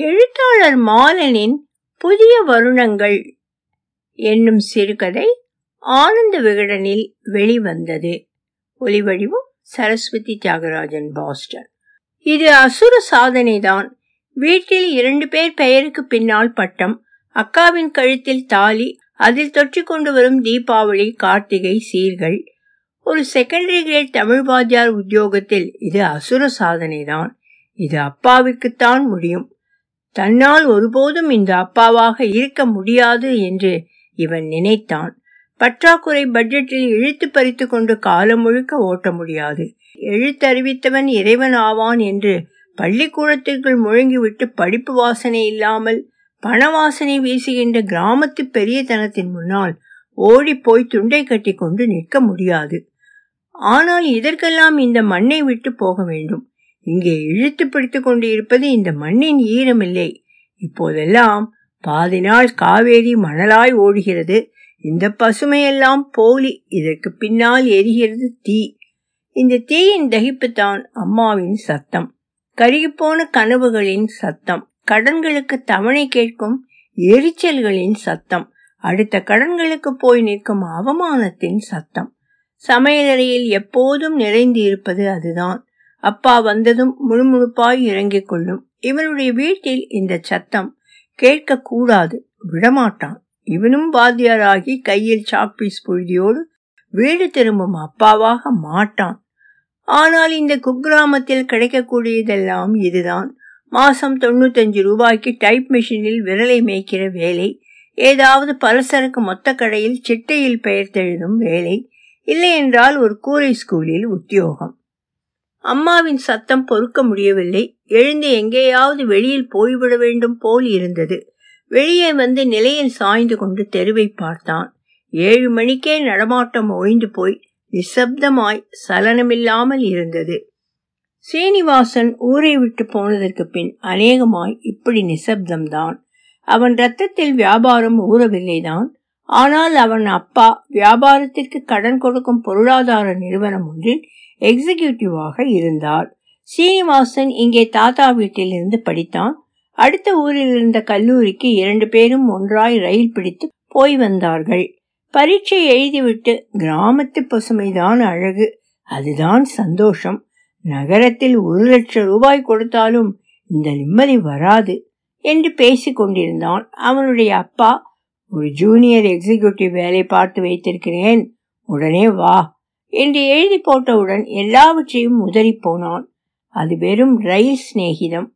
எழுத்தாளர் மாலனின் புதிய வருணங்கள் என்னும் சிறுகதை ஆனந்த விகடனில் வெளிவந்தது. ஒலிவடிவும் சரஸ்வதி தியாகராஜன் பாஸ்டன். இது அசுர சாதனைதான். வீட்டில் இரண்டு பேர் பெயருக்கு பின்னால் பட்டம் அக்காவின் கழுத்தில் தாலி அதில் தொற்றி கொண்டு வரும் தீபாவளி கார்த்திகை சீர்கள். ஒரு செகண்டரி கிரேட் தமிழ் வாத்தியார் உத்தியோகத்தில் இது அசுர சாதனைதான். இது அப்பாவுக்குத்தான் முடியும். தன்னால் ஒருபோதும் இந்த அப்பாவாக இருக்க முடியாது என்று இவன் நினைத்தான். பற்றாக்குறை பட்ஜெட்டில் இழுத்து பறித்து கொண்டு காலம் முழுக்க ஓட்ட முடியாது. எழுத்தறிவித்தவன் இறைவன் ஆவான் என்று பள்ளிக்கூடத்திற்குள் முழங்கிவிட்டு படிப்பு வாசனை இல்லாமல் பண வாசனை வீசுகின்ற கிராமத்து பெரியதனத்தின் முன்னால் ஓடிப்போய் துண்டை கட்டி கொண்டு நிற்க முடியாது. ஆனால் இதற்கெல்லாம் இந்த மண்ணை விட்டு போக வேண்டும். இங்கே இழுத்து பிடித்து கொண்டு இருப்பது இந்த மண்ணின் ஈரமில்லை. இப்போதெல்லாம் பாதி நாள் காவேரி மணலாய் ஓடுகிறது. இந்த பசுமையெல்லாம் போலி. இதற்கு பின்னால் எரிகிறது தீ. இந்த தீயின் தகிப்புத்தான் அம்மாவின் சத்தம். கருகிப்போன கனவுகளின் சத்தம். கடன்களுக்கு தவணை கேட்கும் எரிச்சல்களின் சத்தம். அடுத்த கடன்களுக்கு போய் நிற்கும் அவமானத்தின் சத்தம். சமையலறையில் எப்போதும் நிறைந்து இருப்பது அதுதான். அப்பா வந்ததும் முழுமுழுப்பாய் இறங்கிக் கொள்ளும் இவனுடைய வீட்டில் இந்த சத்தம் கேட்க கூடாது விடமாட்டான். இவனும் வாத்தியாராகி கையில் சாக்பீஸ் புழுதியோடு வீடு திரும்பும் அப்பாவாக மாட்டான். ஆனால் இந்த குக்கிராமத்தில் கிடைக்கக்கூடியதெல்லாம் இதுதான். மாசம் தொண்ணூத்தஞ்சு ரூபாய்க்கு டைப் மிஷினில் விரலை மேய்க்கிற வேலை. ஏதாவது பலசரக்கு மொத்த கடையில் சிட்டையில் பெயர்த்தெழுதும் வேலை. இல்லை என்றால் ஒரு கூரை ஸ்கூலில் உத்தியோகம். அம்மாவின் சத்தம் பொறுக்க முடியவில்லை. எழுந்து எங்கேயாவது வெளியில் போய்விட வேண்டும் போல் இருந்தது. வெளியே வந்து நிலையில் சாய்ந்து கொண்டு தெருவை பார்த்தான். ஏழு மணிக்கே நடமாட்டம் ஓய்ந்து போய் நிசப்தமாய் சலனமில்லாமல் இருந்தது. சீனிவாசன் ஊரை விட்டு போனதற்கு பின் அநேகமாய் இப்படி நிசப்தம்தான். அவன் ரத்தத்தில் வியாபாரம் ஊறவில்லைதான். ஆனால் அவன் அப்பா வியாபாரத்திற்கு கடன் கொடுக்கும் பொருளாதார நிறுவனம் ஒன்றில் எக்ஸிகியூட்டிவாக இருந்தார். சீனிவாசன் இங்கே தாத்தா வீட்டிலிருந்து படித்தான். அடுத்த ஊரில் இருந்த கல்லூரிக்கு இரண்டு பேரும் ஒன்றாய் ரயில் பிடித்து போய் வந்தார்கள். பரீட்சை எழுதிவிட்டு கிராமத்து பசுமைதான் அழகு. அதுதான் சந்தோஷம். நகரத்தில் ஒரு லட்சம் ரூபாய் கொடுத்தாலும் இந்த நிம்மதி வராது என்று பேசிக் கொண்டிருந்தான் அவனுடைய அப்பா. ஒரு ஜூனியர் எக்ஸிக்யூட்டிவ் வேலை பார்த்து வைத்திருக்கிறேன். உடனே வா என்று எழுதி போட்டவுடன் எல்லாவற்றையும் உதறி போனான். அது வெறும் ரயில் சிநேகிதம்.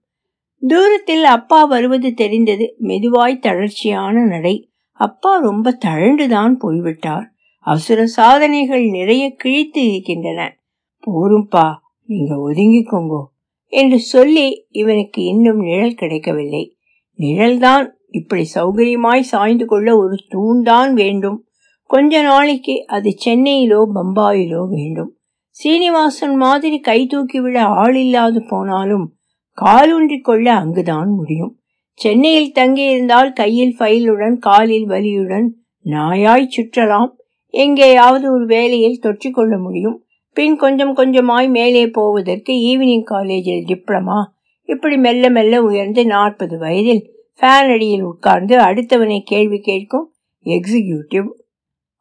தூரத்தில் அப்பா வருவது தெரிந்தது மெதுவாய் தளர்ச்சியான நடை. அப்பா ரொம்ப தழண்டுதான் போய்விட்டார். அசுர சாதனைகள் நிறைய கிழித்து இருக்கின்றன. போரும்பா நீங்க ஒதுங்கிக்கோங்கோ என்று சொல்லி இவனுக்கு இன்னும் நிழல் கிடைக்கவில்லை. நிழல்தான் இப்படி சௌகரியமாய் சாய்ந்து கொள்ள ஒரு தூண்தான் வேண்டும். கொஞ்ச நாளைக்கு அது சென்னையிலோ பம்பாயிலோ வேண்டும். சீனிவாசன் மாதிரி கை தூக்கிவிட ஆள் இல்லாது போனாலும் காலூன்றி கொள்ள அங்குதான் முடியும். சென்னையில் தங்கியிருந்தால் கையில் ஃபைலுடன் காலில் வலியுடன் நாயாய் சுற்றலாம். எங்கேயாவது ஒரு வேலையில் தொற்றிக்கொள்ள முடியும். பின் கொஞ்சம் கொஞ்சமாய் மேலே போவதற்கு ஈவினிங் காலேஜில் டிப்ளமா. இப்படி மெல்ல மெல்ல உயர்ந்து நாற்பது வயதில் ஃபேன் அடியில் உட்கார்ந்து அடுத்தவனை கேள்வி கேட்கும் எக்ஸிகியூட்டிவ்.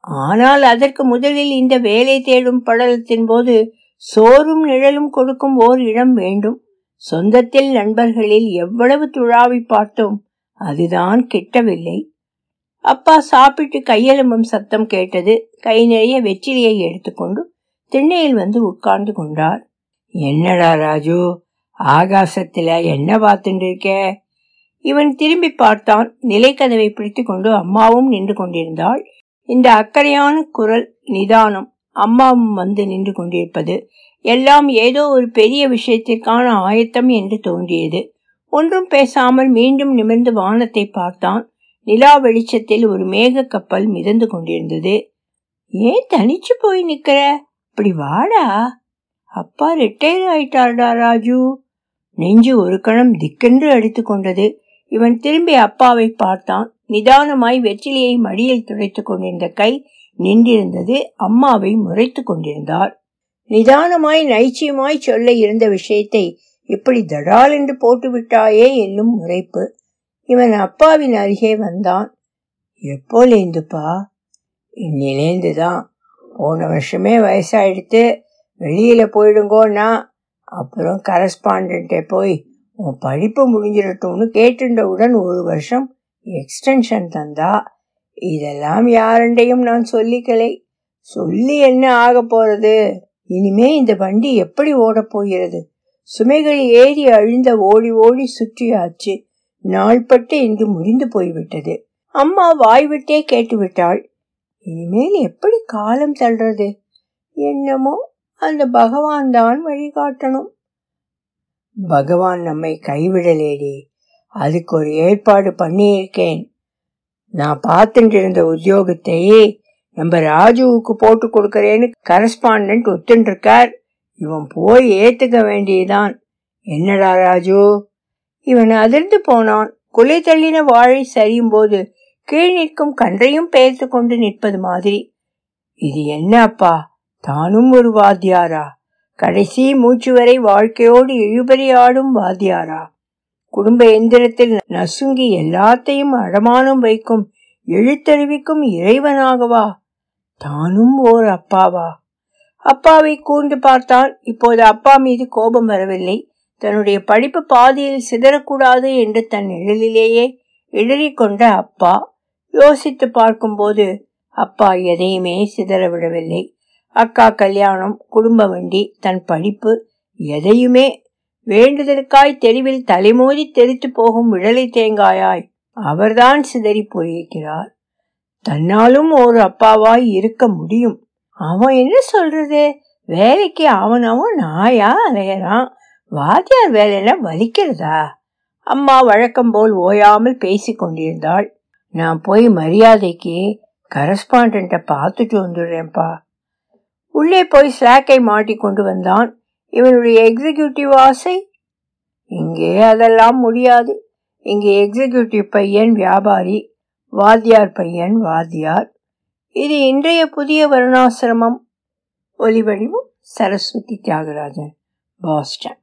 ஆனால் அதற்கு முதலில் இந்த வேலை தேடும் படலத்தின் போது சோறும் நிழலும் கொடுக்கும் ஓர் இடம் வேண்டும். சொந்தத்தில் நண்பர்களில் எவ்வளவு துழாவி பார்த்தோம் அதுதான் கிட்டவில்லை. அப்பா சாப்பிட்டு கையெலும்பும் சத்தம் கேட்டது. கை நிறைய வெற்றிலையை எடுத்துக்கொண்டு திண்ணையில் வந்து உட்கார்ந்து கொண்டார். என்னடா ராஜு ஆகாசத்தில் என்ன பார்த்துட்டு இருக்கே? இவன் திரும்பி பார்த்தான் நிலைக்கதவை பிடித்து கொண்டு அம்மாவும் நின்று கொண்டிருந்தாள். இந்த அக்கறையான குரல் நிதானம் அம்மாவும் வந்து நின்று கொண்டிருப்பது எல்லாம் ஏதோ ஒரு பெரிய விஷயத்திற்கான ஆயத்தம் என்று தோன்றியது. ஒன்றும் பேசாமல் மீண்டும் நிமிர்ந்து வானத்தை பார்த்தான். நிலா வெளிச்சத்தில் ஒரு மேக கப்பல் மிதந்து கொண்டிருந்தது. ஏன் தனிச்சு போய் நிக்கிற? இப்படி வாடா? அப்பா ரிட்டையர் ஆயிட்டார்டா ராஜு. நெஞ்சு ஒரு கணம் திக்கென்று அடித்து கொண்டது. இவன் திரும்பி அப்பாவை பார்த்தான். நிதானமாய் வெற்றிலையை மடியில் துடைத்துக் கொண்டிருந்த கை நின்றிருந்தது. அம்மாவை முறைத்து கொண்டிருந்தார். நிதானமாய் நைச்சியமாய் சொல்ல இருந்த விஷயத்தை இப்படி தடால் என்று போட்டுவிட்டாயே என்னும் முறைப்பு. இவன் அப்பாவின் அருகே வந்தான். எப்போலேந்துப்பா இன்னிலேந்து போன வருஷமே வயசாயிடுத்து வெளியில போயிடுங்கோன்னா அப்புறம் கரஸ்பாண்டன்ட்டை போய் உன் படிப்பு முடிஞ்சிடட்டும்னு கேட்டுண்டவுடன் ஒரு வருஷம் எக்ஸ்டென்ஷன் தந்தா. இதெல்லாம் யாரண்டையும் நான் சொல்லிக்கலை. சொல்லி என்ன ஆக போறது? இனிமே இந்த வண்டி எப்படி ஓடப் போகிறது? சுமைகள் ஏறி அழிந்த ஓடி ஓடி சுற்றியாச்சு. நாள்பட்டு இன்று முறிந்து போய்விட்டது. அம்மா வாய்விட்டே கேட்டுவிட்டாள். இனிமேல் எப்படி காலம் தள்ளுறது? என்னமோ அந்த பகவான் தான் வழிகாட்டணும். பகவான் நம்மை கைவிடலேடி. அதுக்கு ஒரு ஏற்பாடு பண்ணியிருக்கேன். நான் பார்த்துட்டு இருந்த உத்தியோகத்தை நம்ம ராஜுவுக்கு போட்டு கொடுக்கறேன்னு கரஸ்பாண்டன்ட் ஒத்துண்டிருக்கார். இவன் போய் ஏத்துக்க வேண்டியதான் என்னடா ராஜு? இவன் அதிர்ந்து போனான். குலை தள்ளின வாழை சரியும் போது கீழ் நிற்கும் கன்றையும் பெயர்த்து கொண்டு நிற்பது மாதிரி. இது என்ன அப்பா தானும் ஒரு வாத்தியாரா? கடைசி மூச்சு வரை வாழ்க்கையோடு இழுபறி ஆடும் வாத்தியாரா? குடும்ப எந்திரத்தில் நசுங்கி எல்லாத்தையும் அடமானம் வைக்கும் எழுத்தறிவிக்கும் இறைவனாகவா? தானும் ஓர் அப்பாவா? அப்பாவை கூர்ந்து பார்த்தான் இப்போது அப்பா மீது கோபம் வரவில்லை. தன்னுடைய படிப்பு பாதியில் சிதறக்கூடாது என்று தன் நிழலிலேயே கொண்ட அப்பா யோசித்து பார்க்கும்போது அப்பா எதையுமே சிதற விடவில்லை அக்கா கல்யாணம் குடும்ப வண்டி தன் படிப்பு எதையுமே வேண்டுதலுக்காய் தெருவில் தலைமோதி தெரித்து போகும் விழலை தேங்காயாய் அவர்தான் சிதறி போயிருக்கிறார். தன்னாலும் ஒரு அப்பாவாய் இருக்க முடியும். அவன் என்ன சொல்றது? வேலைக்கு அவனவும் நாயா அலையறான் வாத்தியார் வேலையில வலிக்கிறதா? அம்மா வழக்கம் போல் ஓயாமல் பேசி கொண்டிருந்தாள். நான் போய் மரியாதைக்கு கரஸ்பாண்ட பார்த்துட்டு வந்துடுறேன்ப்பா. உள்ளே போய் ஸ்லாக்கை மாட்டி கொண்டு வந்தான். இவனுடைய எக்ஸிக்யூட்டிவ் ஆசை? இங்கே அதெல்லாம் முடியாது. இங்கே எக்ஸிக்யூட்டிவ் பையன் வியாபாரி வாத்தியார் பையன் வாத்தியார். இது இன்றைய புதிய வருணாசிரமம். ஒலிவடிவும் சரஸ்வதி தியாகராஜன் பாஸ்டன்.